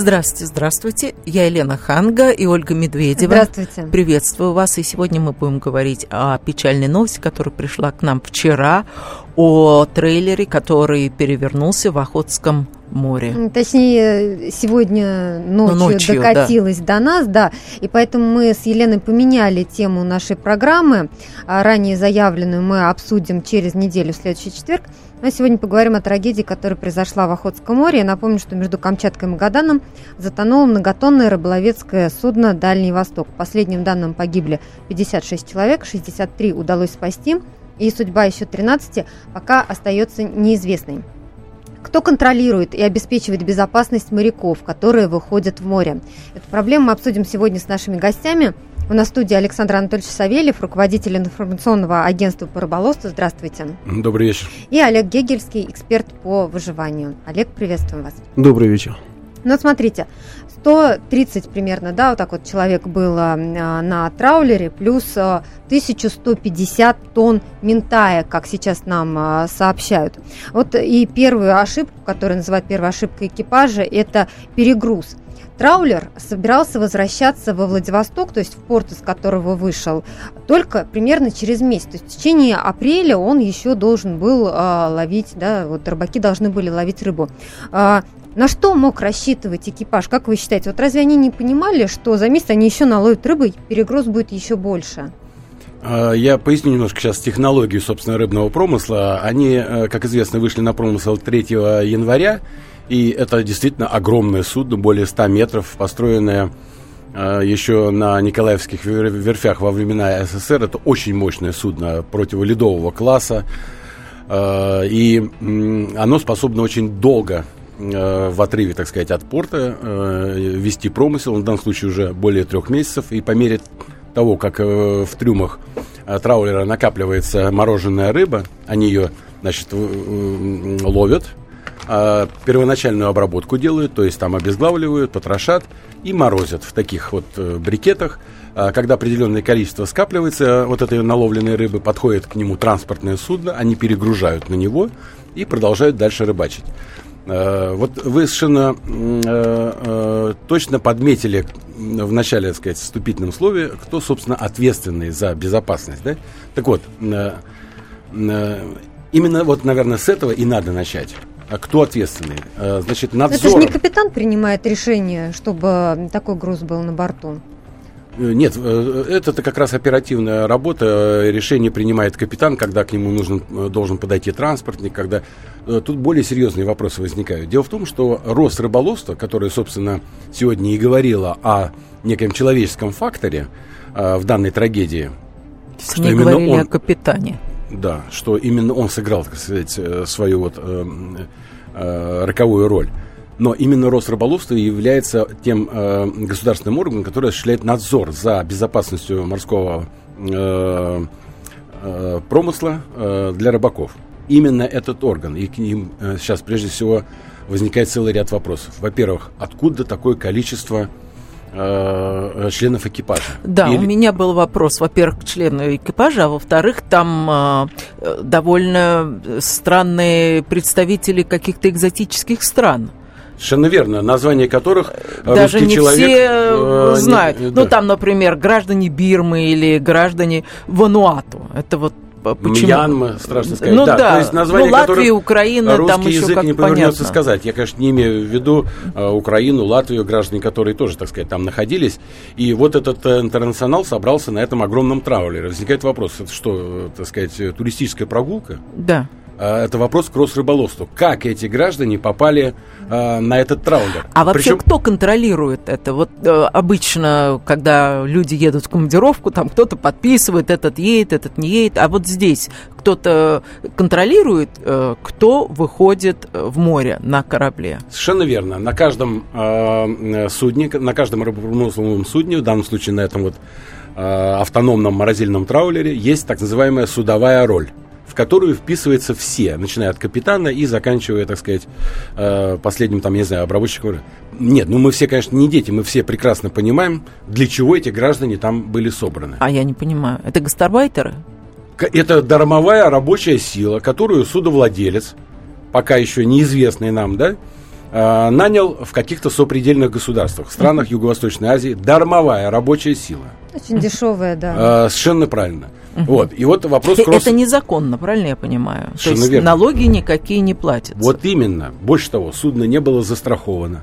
Здравствуйте, здравствуйте. Я Елена Ханга и Ольга Медведева. Здравствуйте. Приветствую вас. И сегодня мы будем говорить о печальной новости, которая пришла к нам вчера, о трейлере, который перевернулся в Охотском море. Точнее, сегодня ночью, Ну, ночью, докатилась до нас, да. И поэтому мы с Еленой поменяли тему нашей программы. А Ранее заявленную мы обсудим через неделю, в следующий четверг. А сегодня поговорим о трагедии, которая произошла в Охотском море. Я напомню, что между Камчаткой и Магаданом затонуло многотонное рыболовецкое судно «Дальний Восток». По последним данным погибли 56 человек, 63 удалось спасти, и судьба еще 13 пока остается неизвестной. Кто контролирует и обеспечивает безопасность моряков, которые выходят в море? Эту проблему мы обсудим сегодня с нашими гостями. У нас в студии Александр Анатольевич Савельев, руководитель информационного агентства по рыболовству. Здравствуйте. Добрый вечер. И Олег Гегельский, эксперт по выживанию. Олег, приветствуем вас. Добрый вечер. Ну, вот смотрите, 130 примерно, да, вот так вот человек было а, на траулере, плюс а, 1150 тонн ментая, как сейчас нам а, сообщают. Вот и первую ошибку, которую называют первой ошибкой экипажа, это перегруз. Траулер собирался возвращаться во Владивосток, то есть в порт, из которого вышел, только примерно через месяц. То есть в течение апреля он еще должен был а, ловить, да, вот рыбаки должны были ловить рыбу. А, на что мог рассчитывать экипаж? Как вы считаете? Вот разве они не понимали, что за месяц они еще наловят рыбы, и перегруз будет еще больше? А, Я поясню немножко сейчас технологию, собственно, рыбного промысла. Они, э, как известно, вышли на промысел 3 января, и это действительно огромное судно, более 100 метров, построенное э, еще на Николаевских вер- верфях во времена СССР. Это очень мощное судно противоледового класса, Э, и оно способно очень долго э, в отрыве, так сказать, от порта вести промысел, в данном случае уже более трех месяцев, и по мере того, как в трюмах траулера накапливается мороженая рыба, они ее, значит, ловят, а первоначальную обработку делают, то есть там обезглавливают, потрошат и морозят в таких вот э, брикетах. А Когда определенное количество скапливается вот этой наловленной рыбы, подходит к нему транспортное судно, они перегружают на него и продолжают дальше рыбачить. Э, Вот вы совершенно э, э, точно подметили в начале, так сказать, вступительном слове, кто, собственно, ответственный за безопасность. Да? Так вот, именно вот, наверное, с этого и надо начать. А кто ответственный? Э, Значит, Это же надзор... не капитан принимает решение, чтобы такой груз был на борту. Э, Нет, э, это как раз оперативная работа. Решение принимает капитан, когда к нему нужен, должен подойти транспортник, когда тут более серьезные вопросы возникают. Дело в том, что рост рыболовства, которое, собственно, сегодня и говорило о неком человеческом факторе в данной трагедии, что Не именно говорили он- о капитане. Да, что именно он сыграл, так сказать, э, свою вот э, э, роковую роль. Но именно Росрыболовство является тем э, государственным органом, который осуществляет надзор за безопасностью морского э, э, промысла э, для рыбаков. Именно этот орган, и к ним э, сейчас прежде всего возникает целый ряд вопросов. Во-первых, откуда такое количество членов экипажа? Да, у Или- меня был вопрос, во-первых, к члену экипажа, а во-вторых, там э, довольно странные представители каких-то экзотических стран. Совершенно верно. Название которых э, Даже русский не человек, все э, не- знают. э, Ну, да. там, например, граждане Бирмы или граждане Вануату. Это вот почему? Мьянма, страшно сказать. Ну да, то есть название ну, Латвия, Украина, русский там еще язык как не повернется понятно. сказать. Я, конечно, не имею в виду э, Украину, Латвию, граждане, которые тоже, так сказать, там находились. И вот этот э, интернационал собрался на этом огромном траулере. Возникает вопрос, это что, э, так сказать, э, туристическая прогулка? Да. А, Это вопрос к Росрыболовству. Как эти граждане попали э, на этот траулер? А вообще Причем- кто контролирует это? Вот э, обычно, когда люди едут в командировку, там кто-то подписывает, этот едет, этот не едет. А вот здесь кто-то контролирует, э, кто выходит э, в море на корабле. Совершенно верно. На каждом э, судне, на каждом рыбопромысловом судне, в данном случае на этом вот э, автономном морозильном траулере, есть так называемая судовая роль. В которую вписываются все, начиная от капитана и заканчивая, так сказать, э, последним, там, не знаю, обработчиком. Нет, ну мы все, конечно, не дети, мы все прекрасно понимаем, для чего эти граждане там были собраны. А я не понимаю, это гастарбайтеры? Это дармовая рабочая сила, которую судовладелец, пока еще неизвестный нам, да, э, нанял в каких-то сопредельных государствах, в странах Юго-Восточной Азии, дармовая рабочая сила. Очень дешевая, да. Э, совершенно правильно. Вот. И вот вопрос Э, кросс... Это незаконно, правильно я понимаю? То Совершенно есть верно. налоги никакие не платятся. Вот именно. Больше того, судно не было застраховано.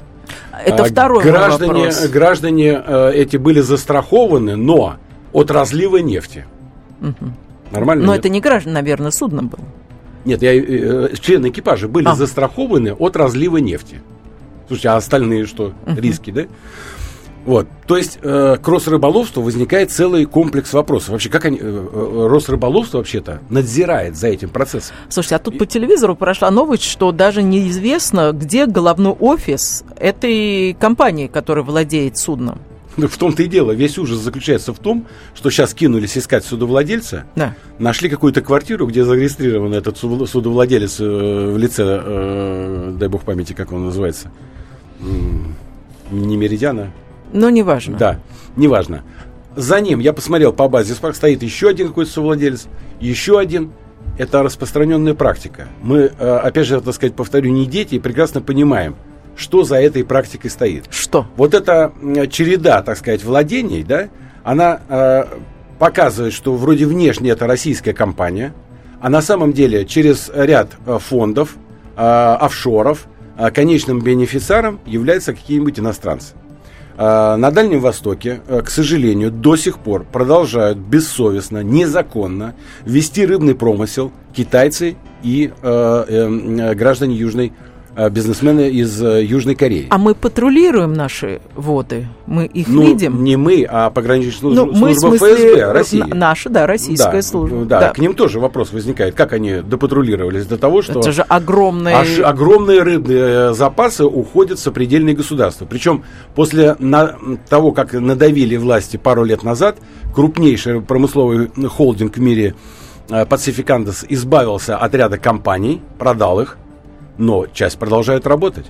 Это А, второй граждане, вопрос. Граждане э, эти были застрахованы, но от разлива нефти. Нормально? Но нет? это не граждан, наверное, судно было. Нет, я, э, члены экипажа были А. застрахованы от разлива нефти. Слушайте, а остальные что? Риски, да? Вот, то есть э, к Росрыболовству возникает целый комплекс вопросов. Вообще, как они, э, э, Росрыболовство вообще-то надзирает за этим процессом? Слушайте, а тут по телевизору прошла новость, что даже неизвестно, где головной офис этой компании, которая владеет судном. Ну, в том-то и дело. Весь ужас заключается в том, что сейчас кинулись искать судовладельца, Да. нашли какую-то квартиру, где зарегистрирован этот су- судовладелец э, в лице, э, дай бог памяти, как он называется, не Меридиана, Но неважно. да, неважно. За ним, я посмотрел по базе Спарк, стоит еще один какой-то совладелец, еще один. Это распространенная практика. Мы, э, опять же, так сказать, повторю, не дети и прекрасно понимаем, что за этой практикой стоит. Что? Вот эта череда, так сказать, владений, да, она э, показывает, что вроде внешне это российская компания, а на самом деле через ряд э, фондов, э, офшоров, э, конечным бенефициаром являются какие-нибудь иностранцы. Э, На Дальнем Востоке, э, к сожалению, до сих пор продолжают бессовестно, незаконно вести рыбный промысел китайцы и э, э, граждане Южной, э, бизнесмены из э, Южной Кореи. А мы патрулируем наши воды, мы их Ну, видим. не мы, а пограничная Ну, служба, мы, в служба смысле, ФСБ России. на- наша, да, российская да, служба. Да, к ним тоже вопрос возникает. Как они допатрулировались до того, что Это же огромный... аж огромные рыбные э, запасы уходят в сопредельные государства. Причем после на- того, как надавили власти пару лет назад, крупнейший промысловый холдинг в мире Pacific избавился от ряда компаний, продал их, но часть продолжает работать.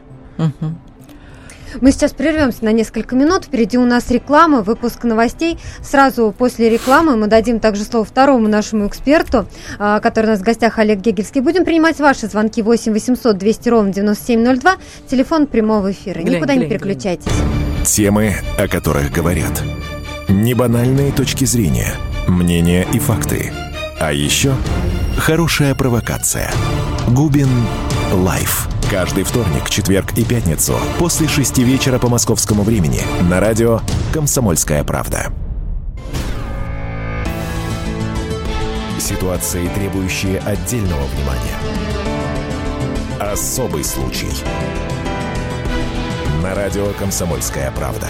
Мы сейчас прервемся на несколько минут. Впереди у нас реклама, выпуск новостей. Сразу после рекламы мы дадим также слово второму нашему эксперту, а, который у нас в гостях Олег Гегельский. Будем принимать ваши звонки 8 800 200 ровно 9702. Телефон прямого эфира. Глянь, Никуда не глянь, переключайтесь. Темы, о которых говорят. Небанальные точки зрения, мнения и факты. А еще хорошая провокация. Губин Live. Каждый вторник, четверг и пятницу после шести вечера по московскому времени на радио «Комсомольская правда». Ситуации, требующие отдельного внимания. Особый случай. На радио «Комсомольская правда».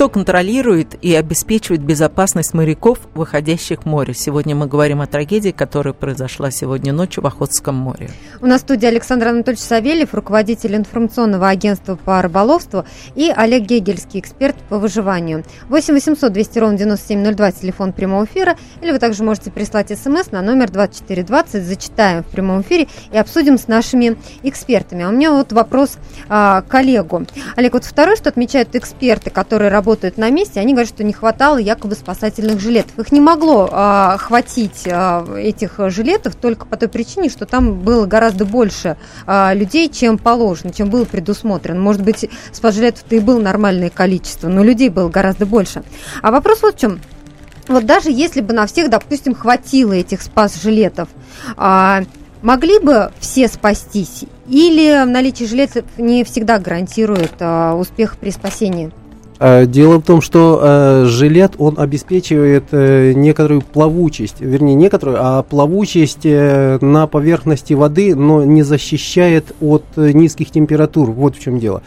Кто контролирует и обеспечивает безопасность моряков, выходящих в море? Сегодня мы говорим о трагедии, которая произошла сегодня ночью в Охотском море. У нас в студии Александр Анатольевич Савельев, руководитель информационного агентства по рыболовству, и Олег Гегельский, эксперт по выживанию. 8 800 200 ровно 9702, телефон прямого эфира, или вы также можете прислать смс на номер 2420, зачитаем в прямом эфире и обсудим с нашими экспертами. А у меня вот вопрос а, к Олегу. Олег, вот второе, что отмечают эксперты, которые работают на месте, они говорят, что не хватало якобы спасательных жилетов. Их не могло а, хватить а, этих жилетов только по той причине, что там было гораздо больше а, людей, чем положено, чем было предусмотрено. Может быть, спас-жилетов-то и было нормальное количество, но людей было гораздо больше. А вопрос вот в чем. Вот даже если бы на всех, допустим, хватило этих спас-жилетов, а, могли бы все спастись? Или наличие жилетов не всегда гарантирует а, успех при спасении? А, Дело в том, что э, жилет, он обеспечивает э, некоторую плавучесть, вернее, некоторую, а плавучесть э, на поверхности воды, но не защищает от э, низких температур. Вот в чем дело.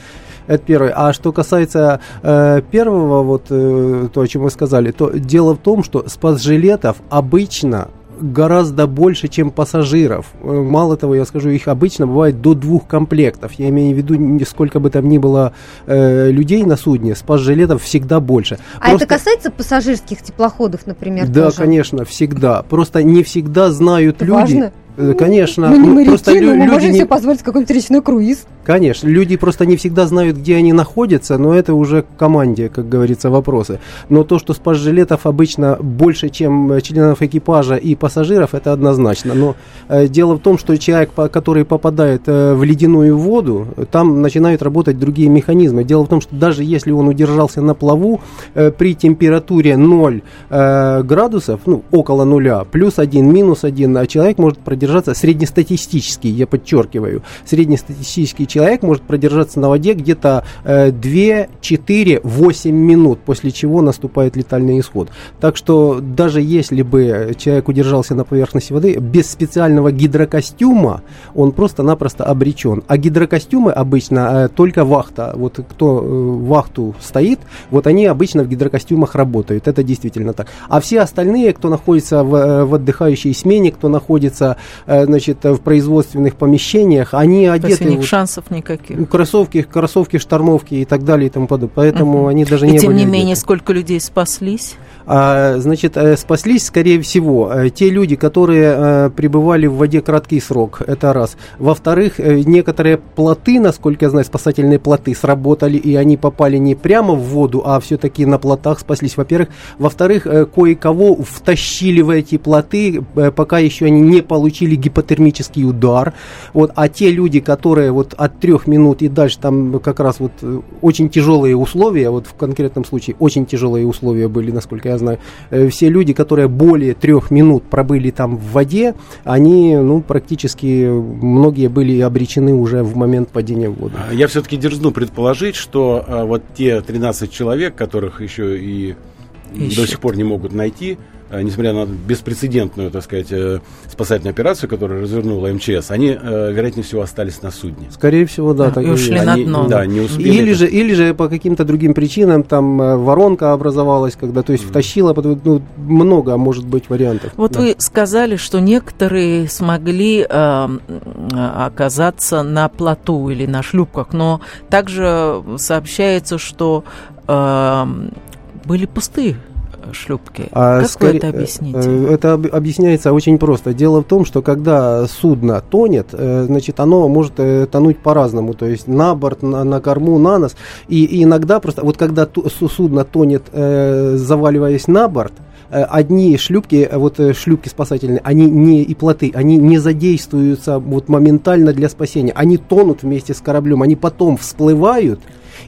Это первое. А что касается э, первого, вот э, то, о чем вы сказали, то дело в том, что спас-жилетов обычно гораздо больше, чем пассажиров. Э, мало того, я скажу, их обычно бывает до двух комплектов. Я имею в виду, сколько бы там ни было э, людей на судне, спас-жилетов всегда больше. А Просто... это касается пассажирских теплоходов, например, Да, тоже? конечно, всегда. Просто не всегда знают это люди. Важно? Э, конечно. Мы не моряки, просто но мы люди можем не... себе позволить какой-нибудь речной круиз. Конечно, люди просто не всегда знают, где они находятся, но это уже команде, как говорится, вопросы. Но то, что спас-жилетов обычно больше, чем членов экипажа и пассажиров, это однозначно. Но э, дело в том, что человек, который попадает э, в ледяную воду, там начинают работать другие механизмы. Дело в том, что даже если он удержался на плаву э, при температуре 0 э, градусов, ну, около нуля, плюс 1, минус 1, а человек может продержаться среднестатистически, я подчеркиваю, среднестатистический человек может продержаться на воде где-то э, 2, 4, 8 минут, после чего наступает летальный исход. Так что даже если бы человек удержался на поверхности воды, без специального гидрокостюма он просто-напросто обречен. А гидрокостюмы обычно э, только вахта, вот кто э, вахту стоит, вот они обычно в гидрокостюмах работают, это действительно так. А все остальные, кто находится в, э, в отдыхающей смене, кто находится значит, в производственных помещениях, они одеты... То есть у них вот, шансов никаких. Кроссовки, кроссовки, штормовки и так далее и тому подобное. Поэтому uh-huh. они даже и не тем не менее, сколько людей спаслись? А, значит, э, спаслись, скорее всего, э, те люди, которые а, пребывали в воде краткий срок, это раз. Во-вторых, некоторые плоты, насколько я знаю, спасательные плоты сработали, и они попали не прямо в воду, а все-таки на плотах спаслись, во-первых. Во-вторых, кое-кого втащили в эти плоты, пока еще они не получили гипотермический удар. Вот, а те люди, которые вот от трех минут и дальше там как раз вот очень тяжелые условия, вот в конкретном случае очень тяжелые условия были, насколько я знаю. Э, все люди, которые более трех минут пробыли там в воде, они, ну, практически многие были обречены уже в момент падения в воду. Я все-таки дерзну предположить, что а, вот те 13 человек, которых еще и Ищут. до сих пор не могут найти, Э, несмотря на беспрецедентную, так сказать, э, спасательную операцию, которую развернула МЧС, они, э, вероятнее всего, остались на судне. Скорее всего, да. Так и ушли на дно. Да, не успели. Или это. же, или же по каким-то другим причинам там воронка образовалась, когда, то есть, mm. втащила, ну, много может быть вариантов. Вот да. вы сказали, что некоторые смогли э, оказаться на плоту или на шлюпках, но также сообщается, что э, были пустые шлюпки. А как скорее, вы это объясните? Э, это объясняется очень просто. Дело в том, что когда судно тонет, э, значит, оно может э, тонуть по-разному. То есть на борт, на, на корму, на нос. И, и иногда просто, вот когда судно тонет, заваливаясь на борт, одни шлюпки, вот шлюпки спасательные, они не и плоты, они не задействуются вот моментально для спасения. Они тонут вместе с кораблем, они потом всплывают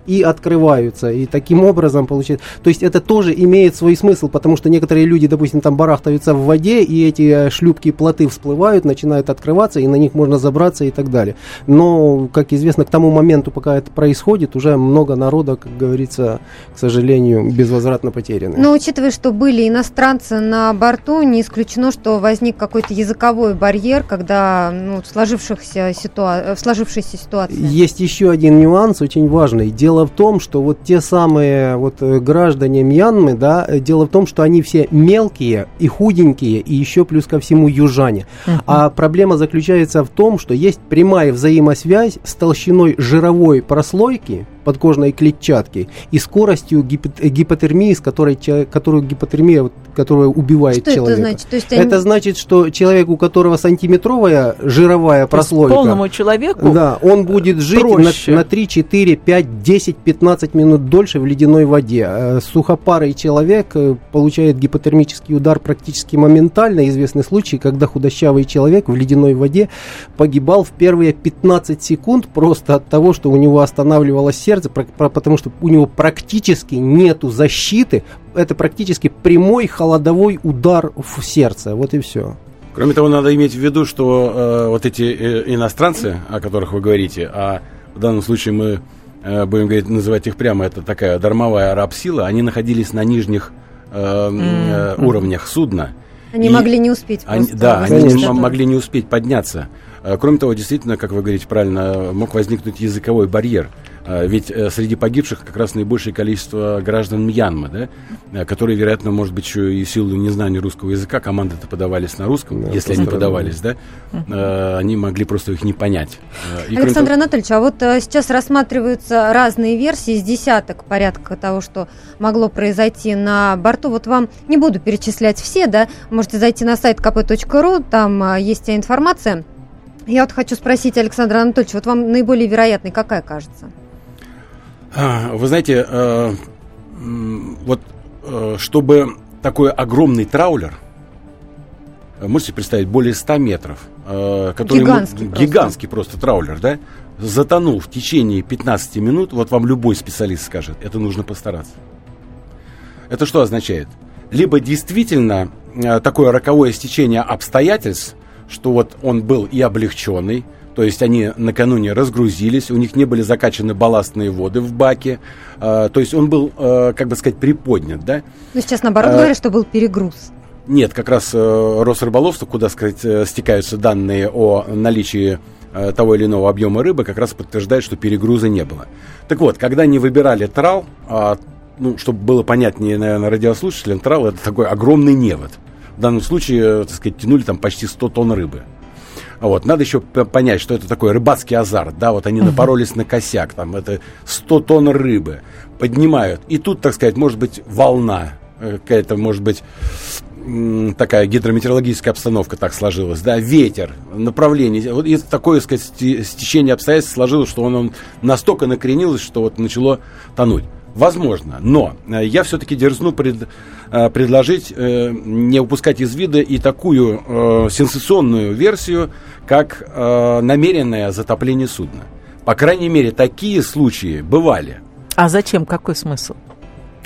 и открываются. И таким образом получается... То есть это тоже имеет свой смысл, потому что некоторые люди, допустим, там барахтаются в воде, и эти э, шлюпки, плоты всплывают, начинают открываться, и на них можно забраться и так далее. Но, как известно, к тому моменту, пока это происходит, уже много народа, как говорится, к сожалению, безвозвратно потеряны. Но учитывая, что были иностранцы на борту, не исключено, что возник какой-то языковой барьер, когда ну, в, сложившихся ситуа... в сложившейся ситуации. Есть еще один нюанс, очень важный. Дело в том, что вот те самые вот э, граждане Мьянмы, да, э, дело в том, что они все мелкие и худенькие, и еще плюс ко всему южане. Uh-huh. А проблема заключается в том, что есть прямая взаимосвязь с толщиной жировой прослойки, подкожной клетчатки и скоростью гипотермии, с которой, которую гипотермия, которая убивает что человека. Это значит? То есть они... это значит, что человек, у которого сантиметровая жировая прослойка, полному человеку да, он будет жить проще. на, на 3, 4, 5, 10, 15 минут дольше в ледяной воде. Э, сухопарый человек э, получает гипотермический удар практически моментально. Известный случай, когда худощавый человек в ледяной воде погибал в первые 15 секунд просто от того, что у него останавливалось сердце сердце, потому что у него практически нету защиты. Это практически прямой холодовой удар в сердце. Вот и все. Кроме того, надо иметь в виду, что э, вот эти э, иностранцы, о которых вы говорите, а в данном случае мы э, будем говорить, называть их прямо, это такая дармовая раб-сила, они находились на нижних э, mm-hmm. уровнях судна. Они и могли не успеть. Они, да, они не, могли не успеть подняться. Э, кроме того, действительно, как вы говорите правильно, мог возникнуть языковой барьер. А, ведь э, среди погибших как раз наибольшее количество граждан Мьянмы, да, э, которые, вероятно, может быть, еще и в силу незнания русского языка, команды-то подавались на русском, да, если они подавались, да, uh они могли просто их не понять. И Александр того... Анатольевич, а вот сейчас рассматриваются разные версии из десяток порядка того, что могло произойти на борту. Вот вам не буду перечислять все, да, можете зайти на сайт kp.ru, там есть информация. Я вот хочу спросить Александра Анатольевича, вот вам наиболее вероятной какая кажется? А, вы знаете, э, вот э, чтобы такой огромный траулер, э, можете представить, более 100 метров, который гигантский, просто. гигантский просто траулер, да, затонул в течение 15 минут, вот вам любой специалист скажет, это нужно постараться. Это что означает? Либо действительно такое роковое стечение обстоятельств, что вот он был и облегченный, то есть они накануне разгрузились, у них не были закачаны балластные воды в баке. Э, то есть он был, э, как бы сказать, приподнят, да? Ну, сейчас наоборот э, говорят, что был перегруз. Нет, как раз э, Росрыболовство, куда, сказать, э, стекаются данные о наличии э, того или иного объема рыбы, как раз подтверждает, что перегруза не было. Так вот, когда они выбирали трал, э, ну, чтобы было понятнее, наверное, радиослушателям, трал это такой огромный невод. В данном случае, так сказать, тянули там почти 100 тонн рыбы. Вот. Надо еще понять, что это такой рыбацкий азарт. Да, вот они напоролись на косяк, там это 100 тонн рыбы поднимают. И тут, так сказать, может быть волна, э, какая-то, может быть, такая гидрометеорологическая обстановка так сложилась, да, ветер, направление, вот и такое, сказать, стечение обстоятельств сложилось, что он, он настолько накренилось, что вот начало тонуть. Возможно, но э, я все-таки дерзну пред, э, предложить э, не упускать из вида и такую э, сенсационную версию, как э, намеренное затопление судна. По крайней мере, такие случаи бывали. А зачем? Какой смысл?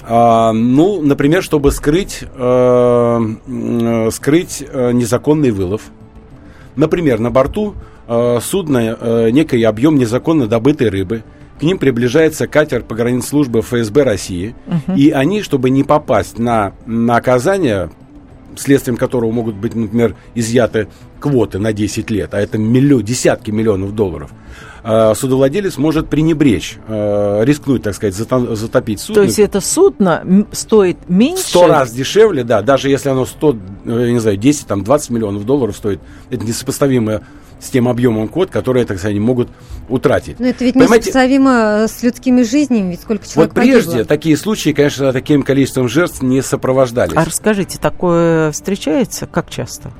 А, ну, например, чтобы скрыть, э, скрыть незаконный вылов. Например, на борту э, судна э, некий объем незаконно добытой рыбы – к ним приближается катер погранслужбы ФСБ России, угу. и они, чтобы не попасть на наказание, следствием которого могут быть, например, изъяты квоты на 10 лет, а это миллион, десятки миллионов долларов, э, судовладелец может пренебречь, э, рискнуть, так сказать, затопить судно. То есть это судно стоит меньше? Сто раз дешевле, да, даже если оно 100, э, не знаю, 10, там, 20 миллионов долларов стоит, это несопоставимое с тем объемом код, который, так сказать, они могут утратить. Но это ведь Понимаете, несопоставимо с людскими жизнями, ведь сколько человек Вот прежде погибло. такие случаи, конечно, таким количеством жертв не сопровождались. А расскажите, такое встречается? Как часто?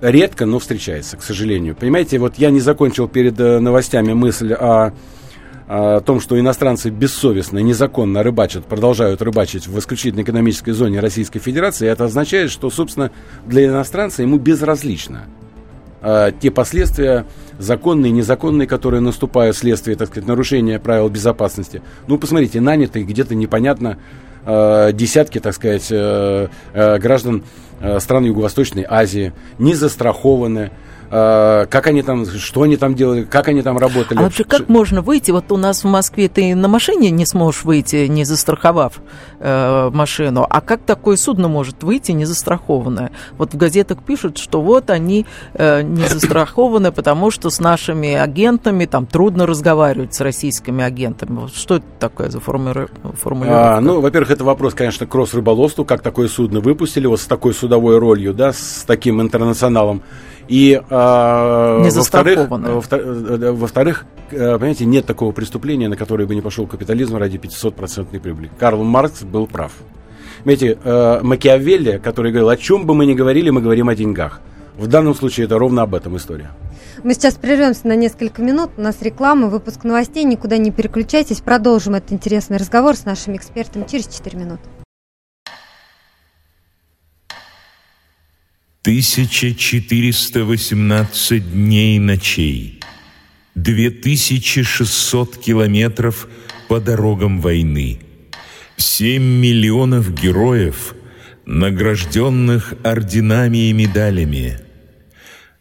Редко, но встречается, к сожалению. Понимаете, вот я не закончил перед э, новостями мысль о о том, что иностранцы бессовестно, незаконно рыбачат, продолжают рыбачить в исключительно экономической зоне Российской Федерации, это означает, что, собственно, для иностранца ему безразлично – э, те последствия, законные, незаконные, которые наступают вследствие, так сказать, нарушения правил безопасности. Ну, посмотрите, нанятые где-то непонятно десятки, так сказать, э, э, граждан э, стран Юго-Восточной Азии, не застрахованы, Э, как они там, что они там делали, как они там работали. А вообще как можно выйти? Вот у нас в Москве ты на машине не сможешь выйти, не застраховав э, машину. А как такое судно может выйти не застрахованное? Вот в газетах пишут, что вот они э, не застрахованы, потому что с нашими агентами там трудно разговаривать с российскими агентами. Вот что это такое за формулировка? А, ну, во-первых, это вопрос, конечно, к Росрыболовству, как такое судно выпустили, вот с такой судовой ролью, да, с таким интернационалом. И э, во-вторых, во-вторых, во-вторых, понимаете, нет такого преступления, на которое бы не пошел капитализм ради 500% прибыли. Карл Маркс был прав. Понимаете, э, Макиавелли, который говорил, о чем бы мы ни говорили, мы говорим о деньгах. В данном случае это ровно об этом история. Мы сейчас прервемся на несколько минут. У нас реклама, выпуск новостей. Никуда не переключайтесь. Продолжим этот интересный разговор с нашими экспертами через 4 минуты. 1418 дней и ночей, 2600 километров по дорогам войны, 7 миллионов героев, награжденных орденами и медалями,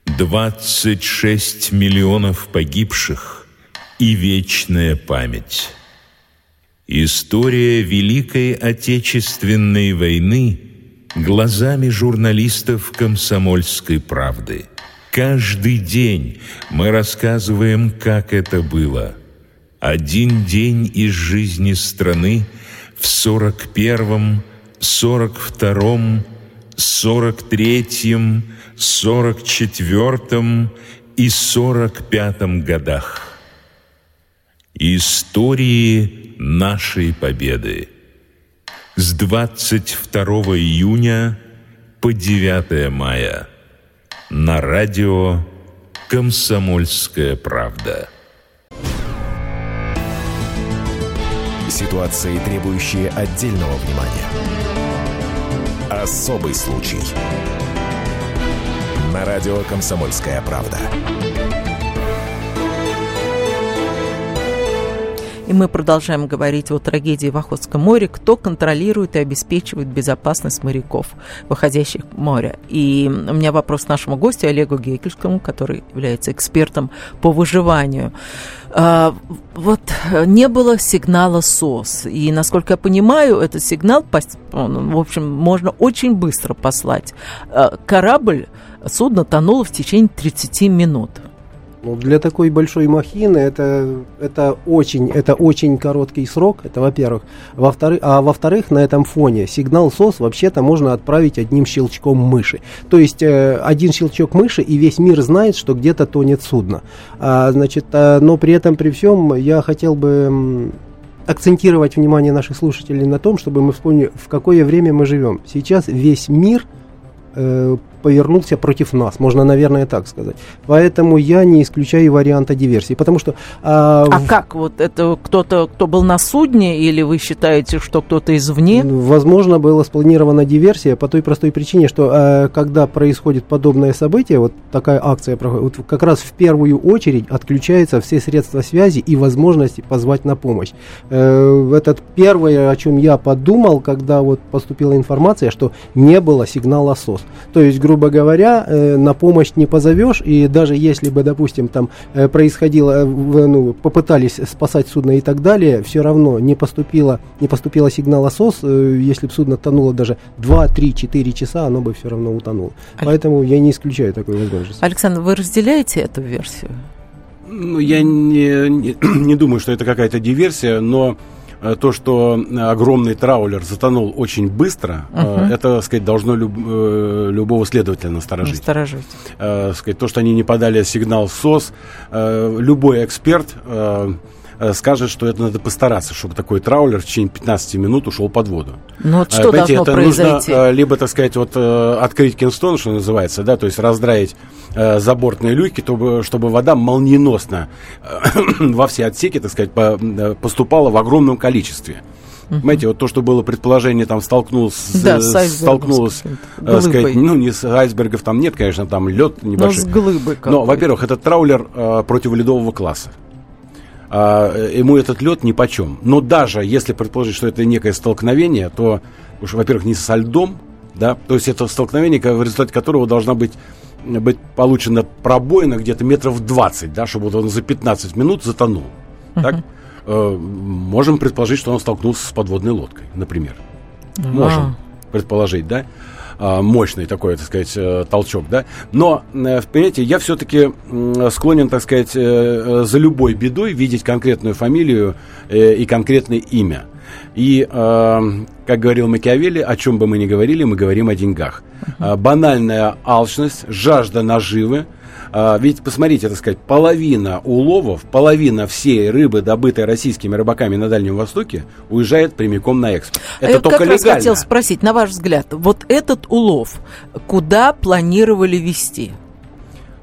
26 миллионов погибших и вечная память. История Великой Отечественной войны – глазами журналистов «Комсомольской правды». Каждый день мы рассказываем, как это было. один день из жизни страны в сорок первом, сорок втором, сорок третьем, сорок четвертом и сорок пятом годах. Истории нашей победы. С 22 июня по 9 мая на радио «Комсомольская правда». Ситуации, требующие отдельного внимания. Особый случай. На радио «Комсомольская правда». И мы продолжаем говорить о трагедии в Охотском море, кто контролирует и обеспечивает безопасность моряков, выходящих в море. И у меня вопрос нашему гостю Олегу Гейкельскому, который является экспертом по выживанию. А, вот не было сигнала СОС. И, насколько я понимаю, этот сигнал, в общем, можно очень быстро послать. А, корабль, судно тонуло в течение 30 минут. Ну, для такой большой махины это, это, очень, это очень короткий срок, это во-первых. Во-вторых, а во-вторых, на этом фоне сигнал СОС вообще-то можно отправить одним щелчком мыши. То есть э, один щелчок мыши, и весь мир знает, что где-то тонет судно. А, значит, а, но при этом, при всем, я хотел бы акцентировать внимание наших слушателей на том, чтобы мы вспомнили, в какое время мы живем. Сейчас весь мир э, повернулся против нас, можно, наверное, так сказать. Поэтому я не исключаю варианта диверсии, потому что... А, а в... как? Вот это кто-то, кто был на судне, или вы считаете, что кто-то извне? Возможно, была спланирована диверсия по той простой причине, что а, когда происходит подобное событие, вот такая акция проходит, вот как раз в первую очередь отключаются все средства связи и возможности позвать на помощь. Э, этот первое, о чем я подумал, когда вот поступила информация, что не было сигнала СОС. То есть, грубо говоря, э, на помощь не позовешь, и даже если бы, допустим, там э, происходило, э, ну, попытались спасать судно и так далее, все равно не поступило, не поступило сигнала СОС, если бы судно тонуло даже 2, 3, 4 часа, оно бы все равно утонуло. Аль... Поэтому я не исключаю такой возможности. Александр, вы разделяете эту версию? Ну, я не, не, не думаю, что это какая-то диверсия, но то, что огромный траулер затонул очень быстро, uh это, так сказать, должно люб, э, любого следователя насторожить. Насторожить. Сказать, то, что они не подали сигнал СОС, любой эксперт Э, скажет, что это надо постараться, чтобы такой траулер в течение 15 минут ушел под воду. Ну вот что Понимаете, должно это произойти? нужно либо, так сказать, вот открыть кинстон, что называется, да, то есть раздраить э, забортные люки, чтобы, чтобы вода молниеносно во все отсеки, так сказать, по, поступала в огромном количестве. Uh-huh. Понимаете, вот то, что было предположение, там столкнулось, да, с столкнулось, э, сказать, ну, не с айсбергов там нет, конечно, там лед небольшой. Но с глыбой Но, во-первых, это траулер э, противоледового класса а, ему этот лед ни почем. Но даже если предположить, что это некое столкновение, то, уж, во-первых, не со льдом, да, то есть это столкновение, в результате которого должна быть быть получена пробоина где-то метров 20, да, чтобы он за 15 минут затонул. Uh-huh. Так? Э, можем предположить, что он столкнулся с подводной лодкой, например. Uh-huh. Можем предположить, да. А, мощный такой, так сказать, э, толчок, да. Но, э, понимаете, я все-таки склонен, так сказать, э, за любой бедой видеть конкретную фамилию и конкретное имя. И, как говорил Макиавелли, о чем бы мы ни говорили, мы говорим о деньгах. Банальная алчность, жажда наживы – а, ведь, посмотрите, так сказать, половина уловов, половина всей рыбы, добытой российскими рыбаками на Дальнем Востоке, уезжает прямиком на экспорт. Это Я только как легально. раз хотел спросить, на ваш взгляд, вот этот улов куда планировали вести?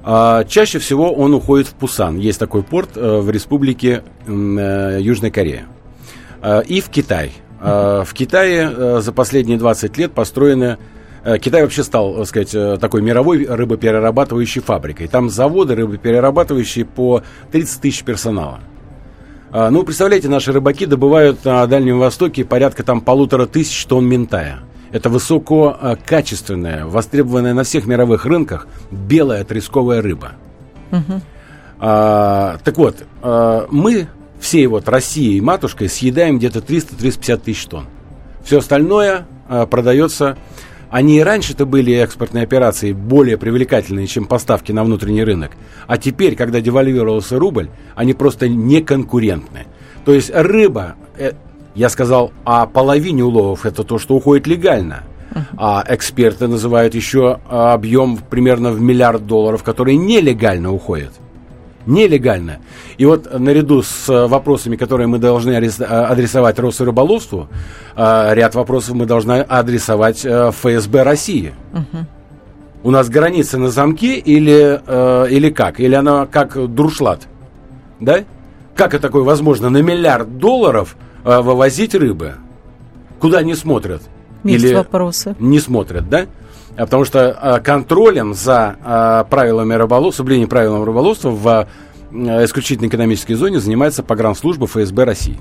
А, чаще всего он уходит в Пусан. Есть такой порт э, в республике э, Южная Корея. А, и в Китай. В Китае э, за последние 20 лет построены Э, Китай вообще стал, так сказать, э, такой мировой рыбоперерабатывающей фабрикой. Там заводы рыбоперерабатывающие по 30 тысяч персонала. А, ну, представляете, наши рыбаки добывают на Дальнем Востоке порядка там полутора тысяч тонн ментая. Это высококачественная, востребованная на всех мировых рынках белая тресковая рыба. Угу. А, так вот, а, мы всей вот Россией матушкой съедаем где-то 300-350 тысяч тонн. Все остальное а, продается Они и раньше-то были экспортные операции более привлекательные, чем поставки на внутренний рынок. А теперь, когда девальвировался рубль, они просто неконкурентны. То есть рыба, э, я сказал о половине уловов, это то, что уходит легально. А эксперты называют еще объем примерно в миллиард долларов, который нелегально уходит нелегально. И вот наряду с э, вопросами, которые мы должны э, адресовать Росрыболовству, э, ряд вопросов мы должны адресовать ФСБ России. Угу. У нас граница на замке или, или как? Или она как друшлат? Да? Как это такое возможно? На миллиард долларов вывозить рыбы? Куда не смотрят? Есть или вопросы. Не смотрят, да? А потому что э, контролем за э, правилами рыболовства, соблюдением правил рыболовства в исключительной экономической зоне занимается погранслужба ФСБ России.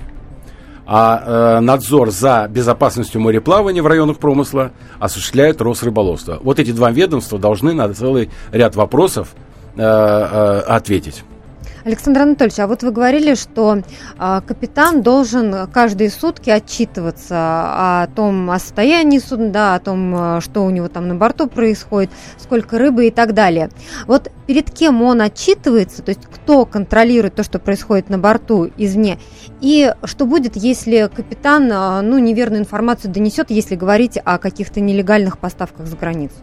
А э, надзор за безопасностью мореплавания в районах промысла осуществляет Росрыболовство. Вот эти два ведомства должны на целый ряд вопросов э, э, ответить. Александр Анатольевич, а вот вы говорили, что а, капитан должен каждые сутки отчитываться о том о состоянии судна, о том, а, что у него там на борту происходит, сколько рыбы и так далее. Вот перед кем он отчитывается, то есть кто контролирует то, что происходит на борту извне, и что будет, если капитан а, ну, неверную информацию донесет, если говорить о каких-то нелегальных поставках за границу?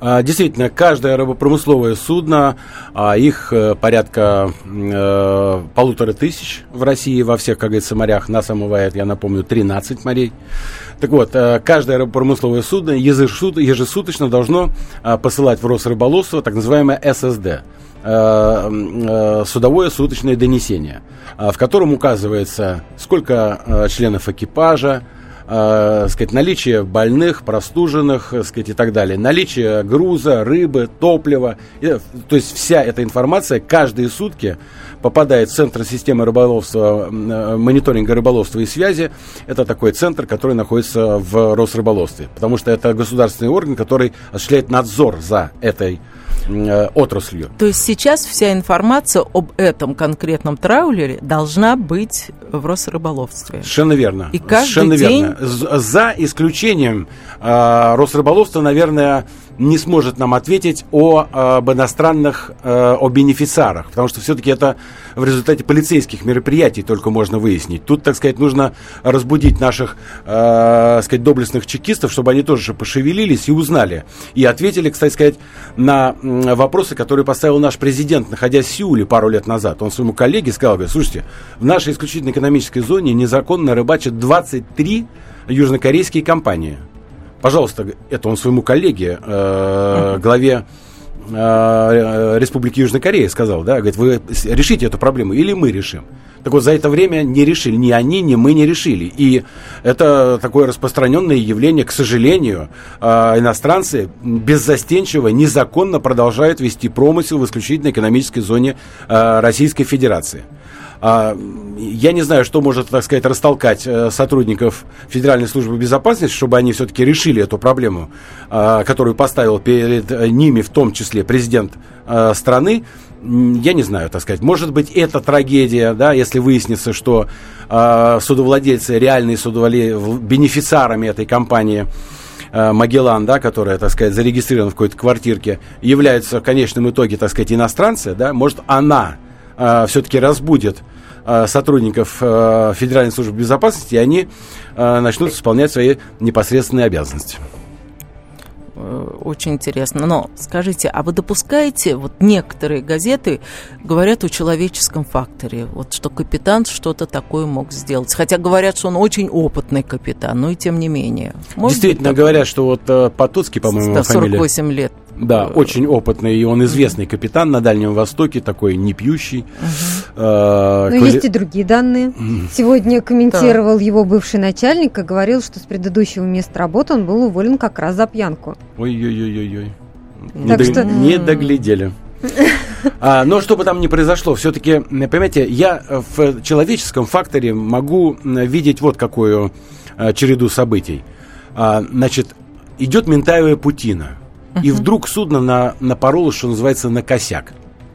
А, действительно, каждое рыбопромысловое судно, а, их э, порядка э, полутора тысяч в России, во всех, как говорится, морях, нас омывает, я напомню, 13 морей. Так вот, э, каждое рыбопромысловое судно ежесуточно должно посылать в Росрыболовство так называемое ССД судовое суточное донесение, в котором указывается, сколько членов экипажа, э, сказать, наличие больных, простуженных, э, сказать, и так далее, наличие груза, рыбы, топлива. И, то есть вся эта информация каждые сутки попадает в Центр системы рыболовства, э, мониторинга рыболовства и связи. Это такой центр, который находится в Росрыболовстве, потому что это государственный орган, который осуществляет надзор за этой э, отраслью. То есть сейчас вся информация об этом конкретном траулере должна быть в Росрыболовстве. Совершенно верно. И каждый Совершенно день... верно. За исключением э, Росрыболовства, наверное, не сможет нам ответить о, об иностранных, э, о бенефициарах, потому что все-таки это в результате полицейских мероприятий только можно выяснить. Тут, так сказать, нужно разбудить наших, э, сказать, доблестных чекистов, чтобы они тоже пошевелились и узнали. И ответили, кстати сказать, на вопросы, которые поставил наш президент, находясь в Сеуле пару лет назад. Он своему коллеге сказал, говорит, слушайте, в нашей исключительной экономической зоне незаконно рыбачат 23 южнокорейские компании – Пожалуйста, это он своему коллеге, э, главе э, Республики Южная Корея сказал, да, говорит, вы решите эту проблему или мы решим. Так вот, за это время не решили, ни они, ни мы не решили. И это такое распространенное явление, к сожалению, э, иностранцы беззастенчиво, незаконно продолжают вести промысел в исключительно экономической зоне э, Российской Федерации. А, я не знаю, что может, так сказать, растолкать э, сотрудников Федеральной службы безопасности, чтобы они все-таки решили эту проблему, а, которую поставил перед э, ними, в том числе президент э, страны. Я не знаю, так сказать. Может быть, это трагедия, да, если выяснится, что судовладельцы, реальные судовладельцы, бенефициарами этой компании, Магеллан, да, которая, так сказать, зарегистрирована в какой-то квартирке, являются в конечном итоге, так сказать, иностранцы, да, может, она э, все-таки разбудит э, сотрудников э, Федеральной службы безопасности, и они э, начнут исполнять свои непосредственные обязанности э, очень интересно. Но скажите, а вы допускаете, вот некоторые газеты говорят о человеческом факторе, вот что капитан что-то такое мог сделать. Хотя говорят, что он очень опытный капитан, но и тем не менее. Может Действительно говорят, что вот э, Потоцкий, по-моему, 48 фамилия. лет да, очень опытный, и он известный капитан на Дальнем Востоке, такой не пьющий. Угу. Э, Но коли... есть и другие данные. Сегодня комментировал да. его бывший начальник и говорил, что с предыдущего места работы он был уволен как раз за пьянку. Ой-ой-ой-ой. Не, дог... что... не доглядели. А, но что бы там ни произошло, все-таки, понимаете, я в человеческом факторе могу видеть вот какую а, череду событий. А, значит, идет ментаевая путина. И вдруг судно на, напоролось, что называется, на косяк.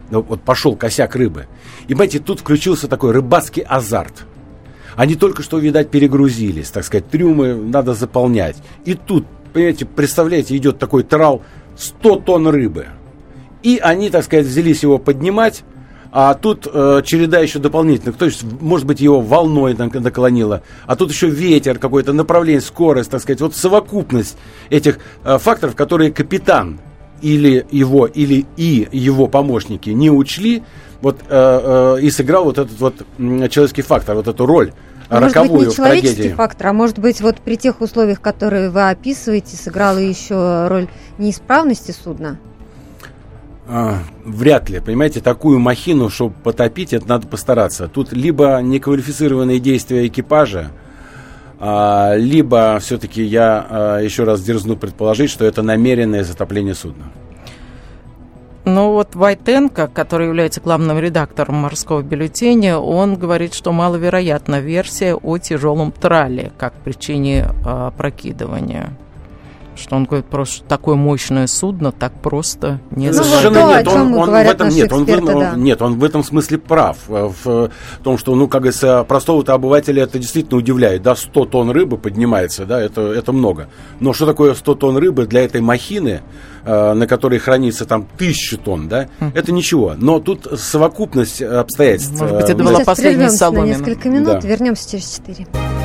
Вот пошел косяк рыбы. И, понимаете, тут включился такой рыбацкий азарт. Они только что, видать, перегрузились, так сказать, трюмы надо заполнять. И тут понимаете, представляете, идет такой трал 100 тонн рыбы. И они, так сказать, взялись его поднимать, а тут э, череда еще дополнительных. То есть, может быть, его волной наклонило. А тут еще ветер какой-то, направление, скорость, так сказать. Вот совокупность этих э, факторов, которые капитан или его, или и его помощники не учли, вот э, э, и сыграл вот этот вот человеческий фактор, вот эту роль а роковую может быть, не человеческий трагедии. фактор, а может быть, вот при тех условиях, которые вы описываете, сыграла еще роль неисправности судна? А, вряд ли. Понимаете, такую махину, чтобы потопить, это надо постараться. Тут либо неквалифицированные действия экипажа, а, либо все-таки я а, еще раз дерзну предположить, что это намеренное затопление судна. Ну вот Вайтенко, который является главным редактором морского бюллетеня, он говорит, что маловероятна версия о тяжелом трале как причине э, прокидывания что он говорит, просто такое мощное судно так просто не ну, Совершенно то, нет, он, он в этом нет, он, эксперты, в, да. нет, он в этом смысле прав. Э, в том, что, ну, как говорится, простого-то обывателя это действительно удивляет. Да, 100 тонн рыбы поднимается, да, это, это много. Но что такое 100 тонн рыбы для этой махины, э, на которой хранится там тысячи тонн, да, хм. это ничего. Но тут совокупность обстоятельств. Может быть, это была последняя соломина. на несколько минут, да. вернемся через 4.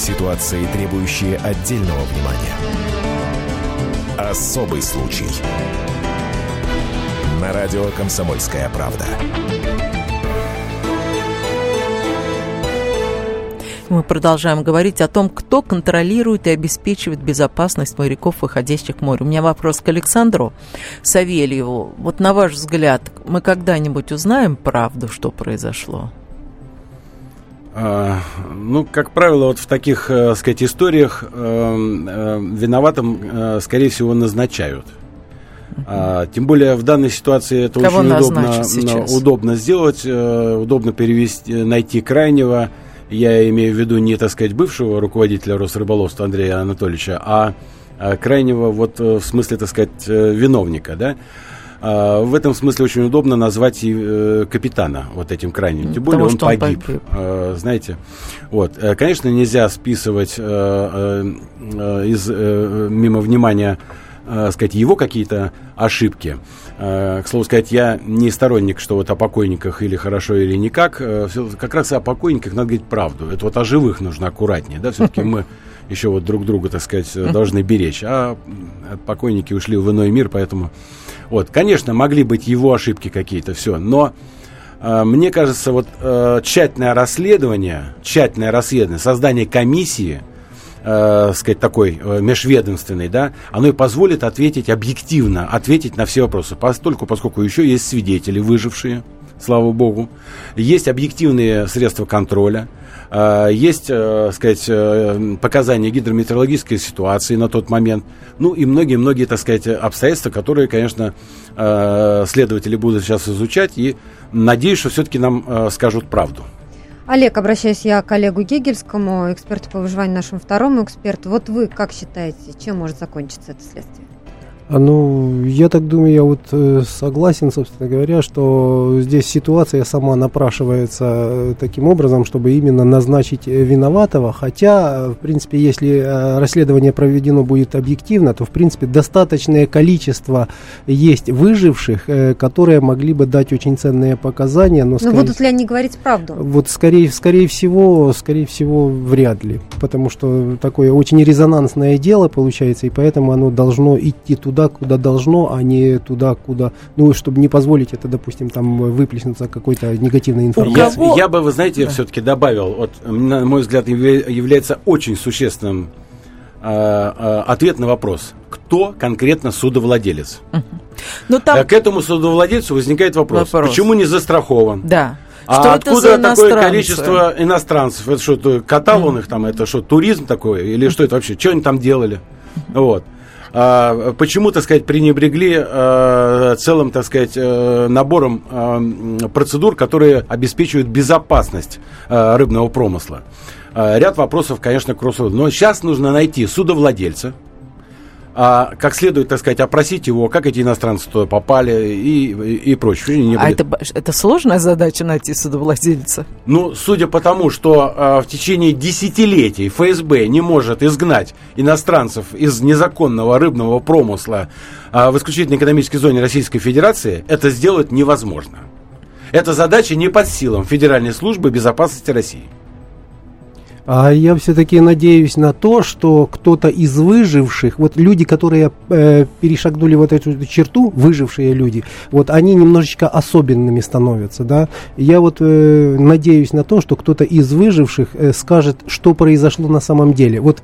Ситуации, требующие отдельного внимания. Особый случай. На радио «Комсомольская правда». Мы продолжаем говорить о том, кто контролирует и обеспечивает безопасность моряков, выходящих в море. У меня вопрос к Александру Савельеву. Вот на ваш взгляд, мы когда-нибудь узнаем правду, что произошло? А, ну, как правило, вот в таких, э, сказать, историях э, э, виноватым, скорее всего, назначают. А, тем более в данной ситуации это Кого очень удобно, удобно сделать, удобно перевести, найти крайнего. Я имею в виду не, так сказать, бывшего руководителя Росрыболовства Андрея Анатольевича, а, а крайнего вот в смысле, так сказать, виновника, да. А, в этом смысле очень удобно назвать и э, капитана вот этим крайним. Тем более он погиб. Он погиб. А, знаете, вот. Э, конечно, нельзя списывать э, из мимо внимания сказать, его какие-то ошибки. К слову сказать, я не сторонник, что вот о покойниках или хорошо, или никак. Как раз о покойниках надо говорить правду. Это вот о живых нужно аккуратнее. Да? Все-таки мы еще вот друг друга, так сказать, должны беречь. А покойники ушли в иной мир, поэтому вот, конечно, могли быть его ошибки какие-то, все, но э, мне кажется, вот э, тщательное расследование, тщательное расследование, создание комиссии, э, сказать, такой э, межведомственной, да, оно и позволит ответить объективно, ответить на все вопросы, постольку, поскольку еще есть свидетели, выжившие, слава богу, есть объективные средства контроля, есть, э, сказать, э, показания гидрометеорологической ситуации на тот момент. Ну и многие-многие, так сказать, обстоятельства, которые, конечно, э, следователи будут сейчас изучать. И надеюсь, что все-таки нам скажут правду. Олег, обращаюсь я к Олегу Гегельскому, эксперту по выживанию, нашему второму эксперту. Вот вы как считаете, чем может закончиться это следствие? А, ну, я так думаю, я вот э, согласен, собственно говоря, что здесь ситуация сама напрашивается э, таким образом, чтобы именно назначить э, виноватого, хотя, в принципе, если расследование проведено будет объективно, то, в принципе, достаточное количество есть выживших, которые могли бы дать очень ценные показания. Но, скорее, но будут ли они говорить правду? Вот, скорее, скорее всего, скорее всего, вряд ли, потому что такое очень резонансное дело получается, и поэтому оно должно идти туда, туда, куда должно, а не туда, куда... Ну, чтобы не позволить это, допустим, там выплеснуться какой-то негативной информацией. Я, я бы, вы знаете, да. все-таки добавил, вот, на мой взгляд, является очень существенным э, э, ответ на вопрос, кто конкретно судовладелец. Но там... Э, к этому судовладельцу возникает вопрос, вопрос. почему не застрахован? Да. А что откуда такое количество иностранцев? Это что, катал он их там, это что, туризм такой? Или что это вообще? Что они там делали? Вот. А, почему, так сказать, пренебрегли а, целым, так сказать, э, набором а, процедур, которые обеспечивают безопасность рыбного промысла. Ряд вопросов, конечно, к Но сейчас нужно найти судовладельца, а, как следует, так сказать, опросить его, как эти иностранцы туда попали и, и, и прочее. Не а это, это сложная задача найти судовладельца? Ну, судя по тому, что а, в течение десятилетий ФСБ не может изгнать иностранцев из незаконного рыбного промысла а, в исключительно экономической зоне Российской Федерации, это сделать невозможно. Эта задача не под силам Федеральной службы безопасности России. А я все-таки надеюсь на то, что кто-то из выживших, вот люди, которые э, перешагнули вот эту черту, выжившие люди, вот они немножечко особенными становятся, да. Я вот э, надеюсь на то, что кто-то из выживших э, скажет, что произошло на самом деле. Вот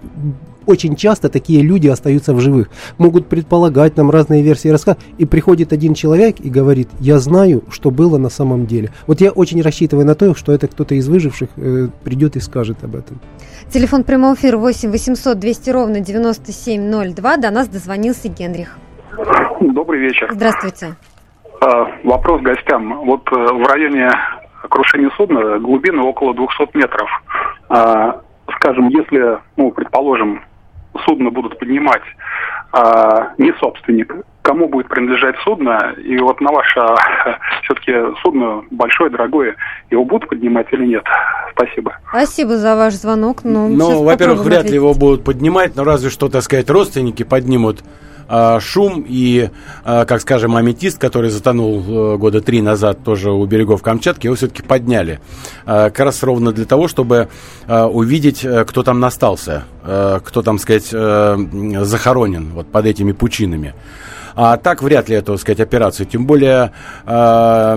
очень часто такие люди остаются в живых. Могут предполагать нам разные версии рассказа. И приходит один человек и говорит, я знаю, что было на самом деле. Вот я очень рассчитываю на то, что это кто-то из выживших э, придет и скажет об этом. Телефон прямого эфира 8 800 200 ровно 9702. До нас дозвонился Генрих. Добрый вечер. Здравствуйте. А, вопрос гостям. Вот э, в районе крушения судна глубина около 200 метров. А, скажем, если, ну, предположим, судно будут поднимать а, не собственник, кому будет принадлежать судно, и вот на ваше все-таки судно большое, дорогое, его будут поднимать или нет? Спасибо. Спасибо за ваш звонок. Ну, ну во-первых, вряд ли его будут поднимать, но разве что, так сказать, родственники поднимут а, шум и, а, как скажем, аметист, который затонул э, года три назад тоже у берегов Камчатки, его все-таки подняли. А, как раз ровно для того, чтобы увидеть, э, кто там настался, э, кто там, сказать, захоронен вот под этими пучинами. А так вряд ли это, так сказать, операция. Тем более э,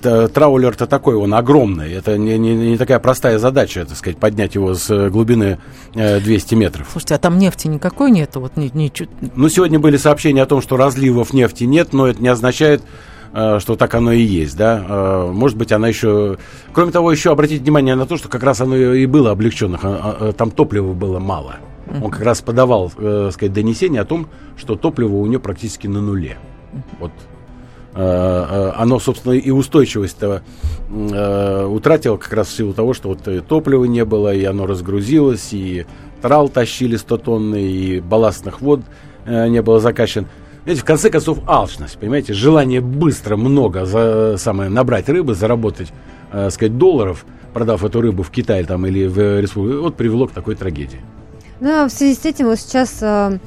э, траулер-то такой, он огромный. Это не, не, не такая простая задача, так сказать, поднять его с глубины э, 200 метров. Слушайте, а там нефти никакой нету? Вот, ни, ни... Ну, сегодня были сообщения о том, что разливов нефти нет, но это не означает, э, что так оно и есть, да. Э, может быть, она еще... Кроме того, еще обратите внимание на то, что как раз оно и было облегченных. А, там топлива было мало. Он как раз подавал, э, сказать, донесение о том, что топливо у него практически на нуле. Вот э, э, оно, собственно, и устойчивость-то э, утратило как раз в силу того, что вот топлива не было, и оно разгрузилось, и трал тащили 100 тонн, и балластных вод э, не было закачан. Знаете, в конце концов, алчность, понимаете, желание быстро много за, самое, набрать рыбы, заработать, э, сказать, долларов, продав эту рыбу в Китай там, или в республику, вот привело к такой трагедии. Ну, в связи с этим вот сейчас э,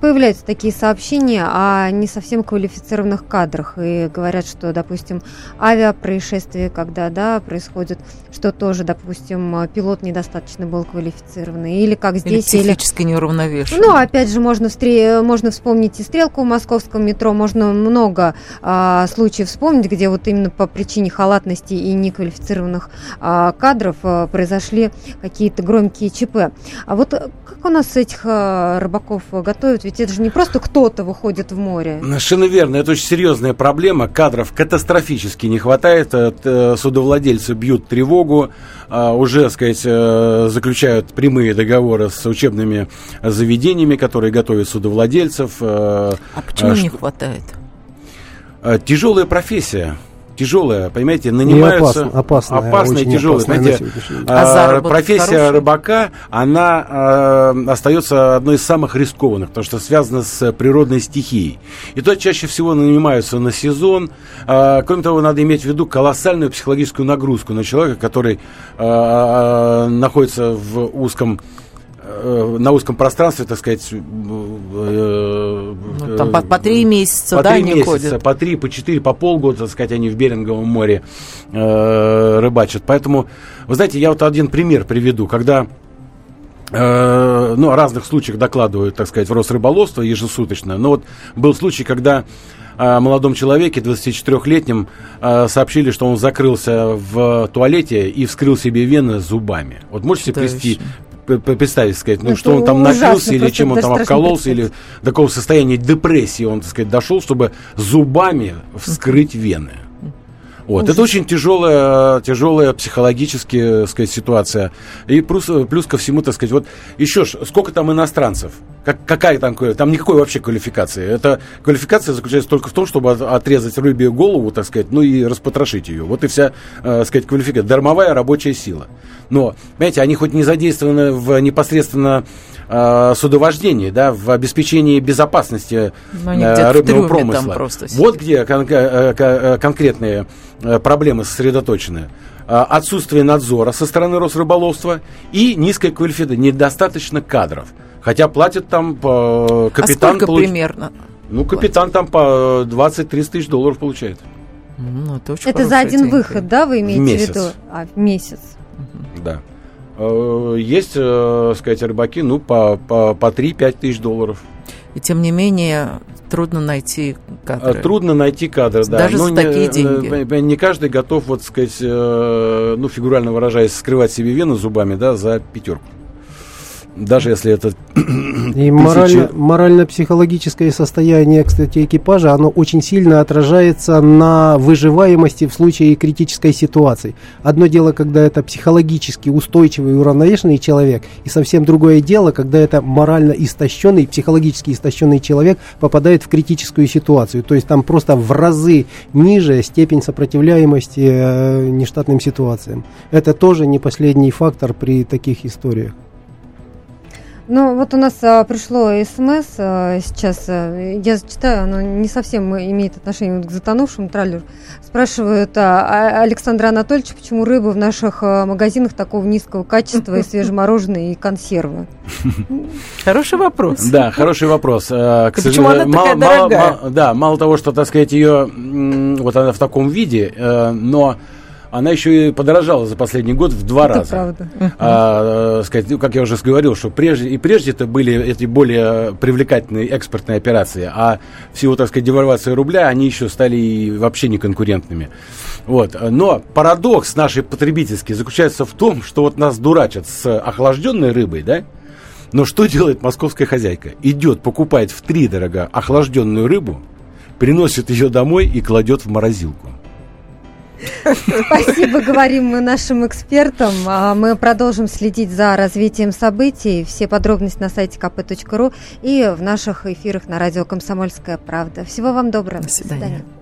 появляются такие сообщения о не совсем квалифицированных кадрах. И говорят, что, допустим, авиапроисшествие, когда да, происходит, что тоже, допустим, пилот недостаточно был квалифицированный. Или как здесь... Или психически или... неуравновешенный. Ну, опять же, можно, встр... можно вспомнить и стрелку в московском метро. Можно много а, случаев вспомнить, где вот именно по причине халатности и неквалифицированных а, кадров а, произошли какие-то громкие ЧП. А вот э, как у нас этих э, рыбаков готовят? Ведь это же не просто кто-то выходит в море. Совершенно верно. Это очень серьезная проблема. Кадров катастрофически не хватает. Э, судовладельцы бьют тревогу. Уже, сказать, заключают прямые договоры с учебными заведениями, которые готовят судовладельцев. А почему не хватает? Тяжелая профессия тяжелая, понимаете, нанимаются опасно, опасная, опасная тяжелая. Понимаете, а, а профессия хороший? рыбака, она э, остается одной из самых рискованных, потому что связана с природной стихией. И то чаще всего нанимаются на сезон. Э, кроме того, надо иметь в виду колоссальную психологическую нагрузку на человека, который э, находится в узком на узком пространстве, так сказать, э, ну, там по, по три месяца, по да, три месяца, ходят? по три, по четыре, по полгода, так сказать, они в Беринговом море э, рыбачат. Поэтому, вы знаете, я вот один пример приведу, когда э, ну, о разных случаях докладывают, так сказать, в Росрыболовство ежесуточно. Но вот был случай, когда о молодом человеке, 24-летнем, сообщили, что он закрылся в туалете и вскрыл себе вены зубами. Вот можете себе привести, представить, сказать, ну, Это что он там напился, или чем он там обкололся, или до какого состояния депрессии он, так сказать, дошел, чтобы зубами вскрыть вены. Вот. Это очень тяжелая, тяжелая психологически, сказать, ситуация. И плюс, плюс ко всему, так сказать, вот еще ж, сколько там иностранцев? Как, какая там, там никакой вообще квалификации. Это квалификация заключается только в том, чтобы отрезать рыбью голову, так сказать, ну и распотрошить ее. Вот и вся, э, сказать, квалификация. Дармовая рабочая сила. Но, понимаете, они хоть не задействованы в непосредственно э, судовождении, да, в обеспечении безопасности э, рыбного промысла. Вот где кон- э, э, конкретные э, проблемы сосредоточены. Отсутствие надзора со стороны Росрыболовства и низкая квалификация, недостаточно кадров. Хотя платят там по капитан... А сколько получ... примерно? Ну, капитан платит? там по 20-30 тысяч долларов получает. Ну, это это за один деньги. выход, да, вы имеете в, месяц. в виду? А, в месяц. Да. Э, есть, э, сказать, рыбаки, ну, по, по, по 3-5 тысяч долларов. И тем не менее, трудно найти кадры. Э, трудно найти кадры, да. Даже Но за такие деньги. Не каждый готов, вот сказать, ну, фигурально выражаясь, скрывать себе вены зубами, да, за пятерку даже если это и морально, морально-психологическое состояние, кстати, экипажа, оно очень сильно отражается на выживаемости в случае критической ситуации. Одно дело, когда это психологически устойчивый и уравновешенный человек, и совсем другое дело, когда это морально истощенный, психологически истощенный человек попадает в критическую ситуацию. То есть там просто в разы ниже степень сопротивляемости э, нештатным ситуациям. Это тоже не последний фактор при таких историях. Ну, вот у нас а, пришло смс а, сейчас, а, я зачитаю, оно не совсем имеет отношение к затонувшему траллеру. Спрашивают а, а, Александра Анатольевича, почему рыба в наших а, магазинах такого низкого качества и свежемороженое и консервы. Хороший вопрос. Да, хороший вопрос. К почему она такая дорогая? Да, мало того, что, так сказать, ее вот она в таком виде, э, но она еще и подорожала за последний год в два это раза. Правда. А, э, сказать, ну, как я уже говорил, что прежде и прежде это были эти более привлекательные экспортные операции, а в силу, так сказать, девальвации рубля они еще стали вообще неконкурентными. Вот. Но парадокс нашей потребительский заключается в том, что вот нас дурачат с охлажденной рыбой, да? Но что делает московская хозяйка? Идет, покупает в три дорого охлажденную рыбу, приносит ее домой и кладет в морозилку. Спасибо, говорим мы нашим экспертам. А мы продолжим следить за развитием событий. Все подробности на сайте kp.ru и в наших эфирах на радио «Комсомольская правда». Всего вам доброго. До свидания. До свидания.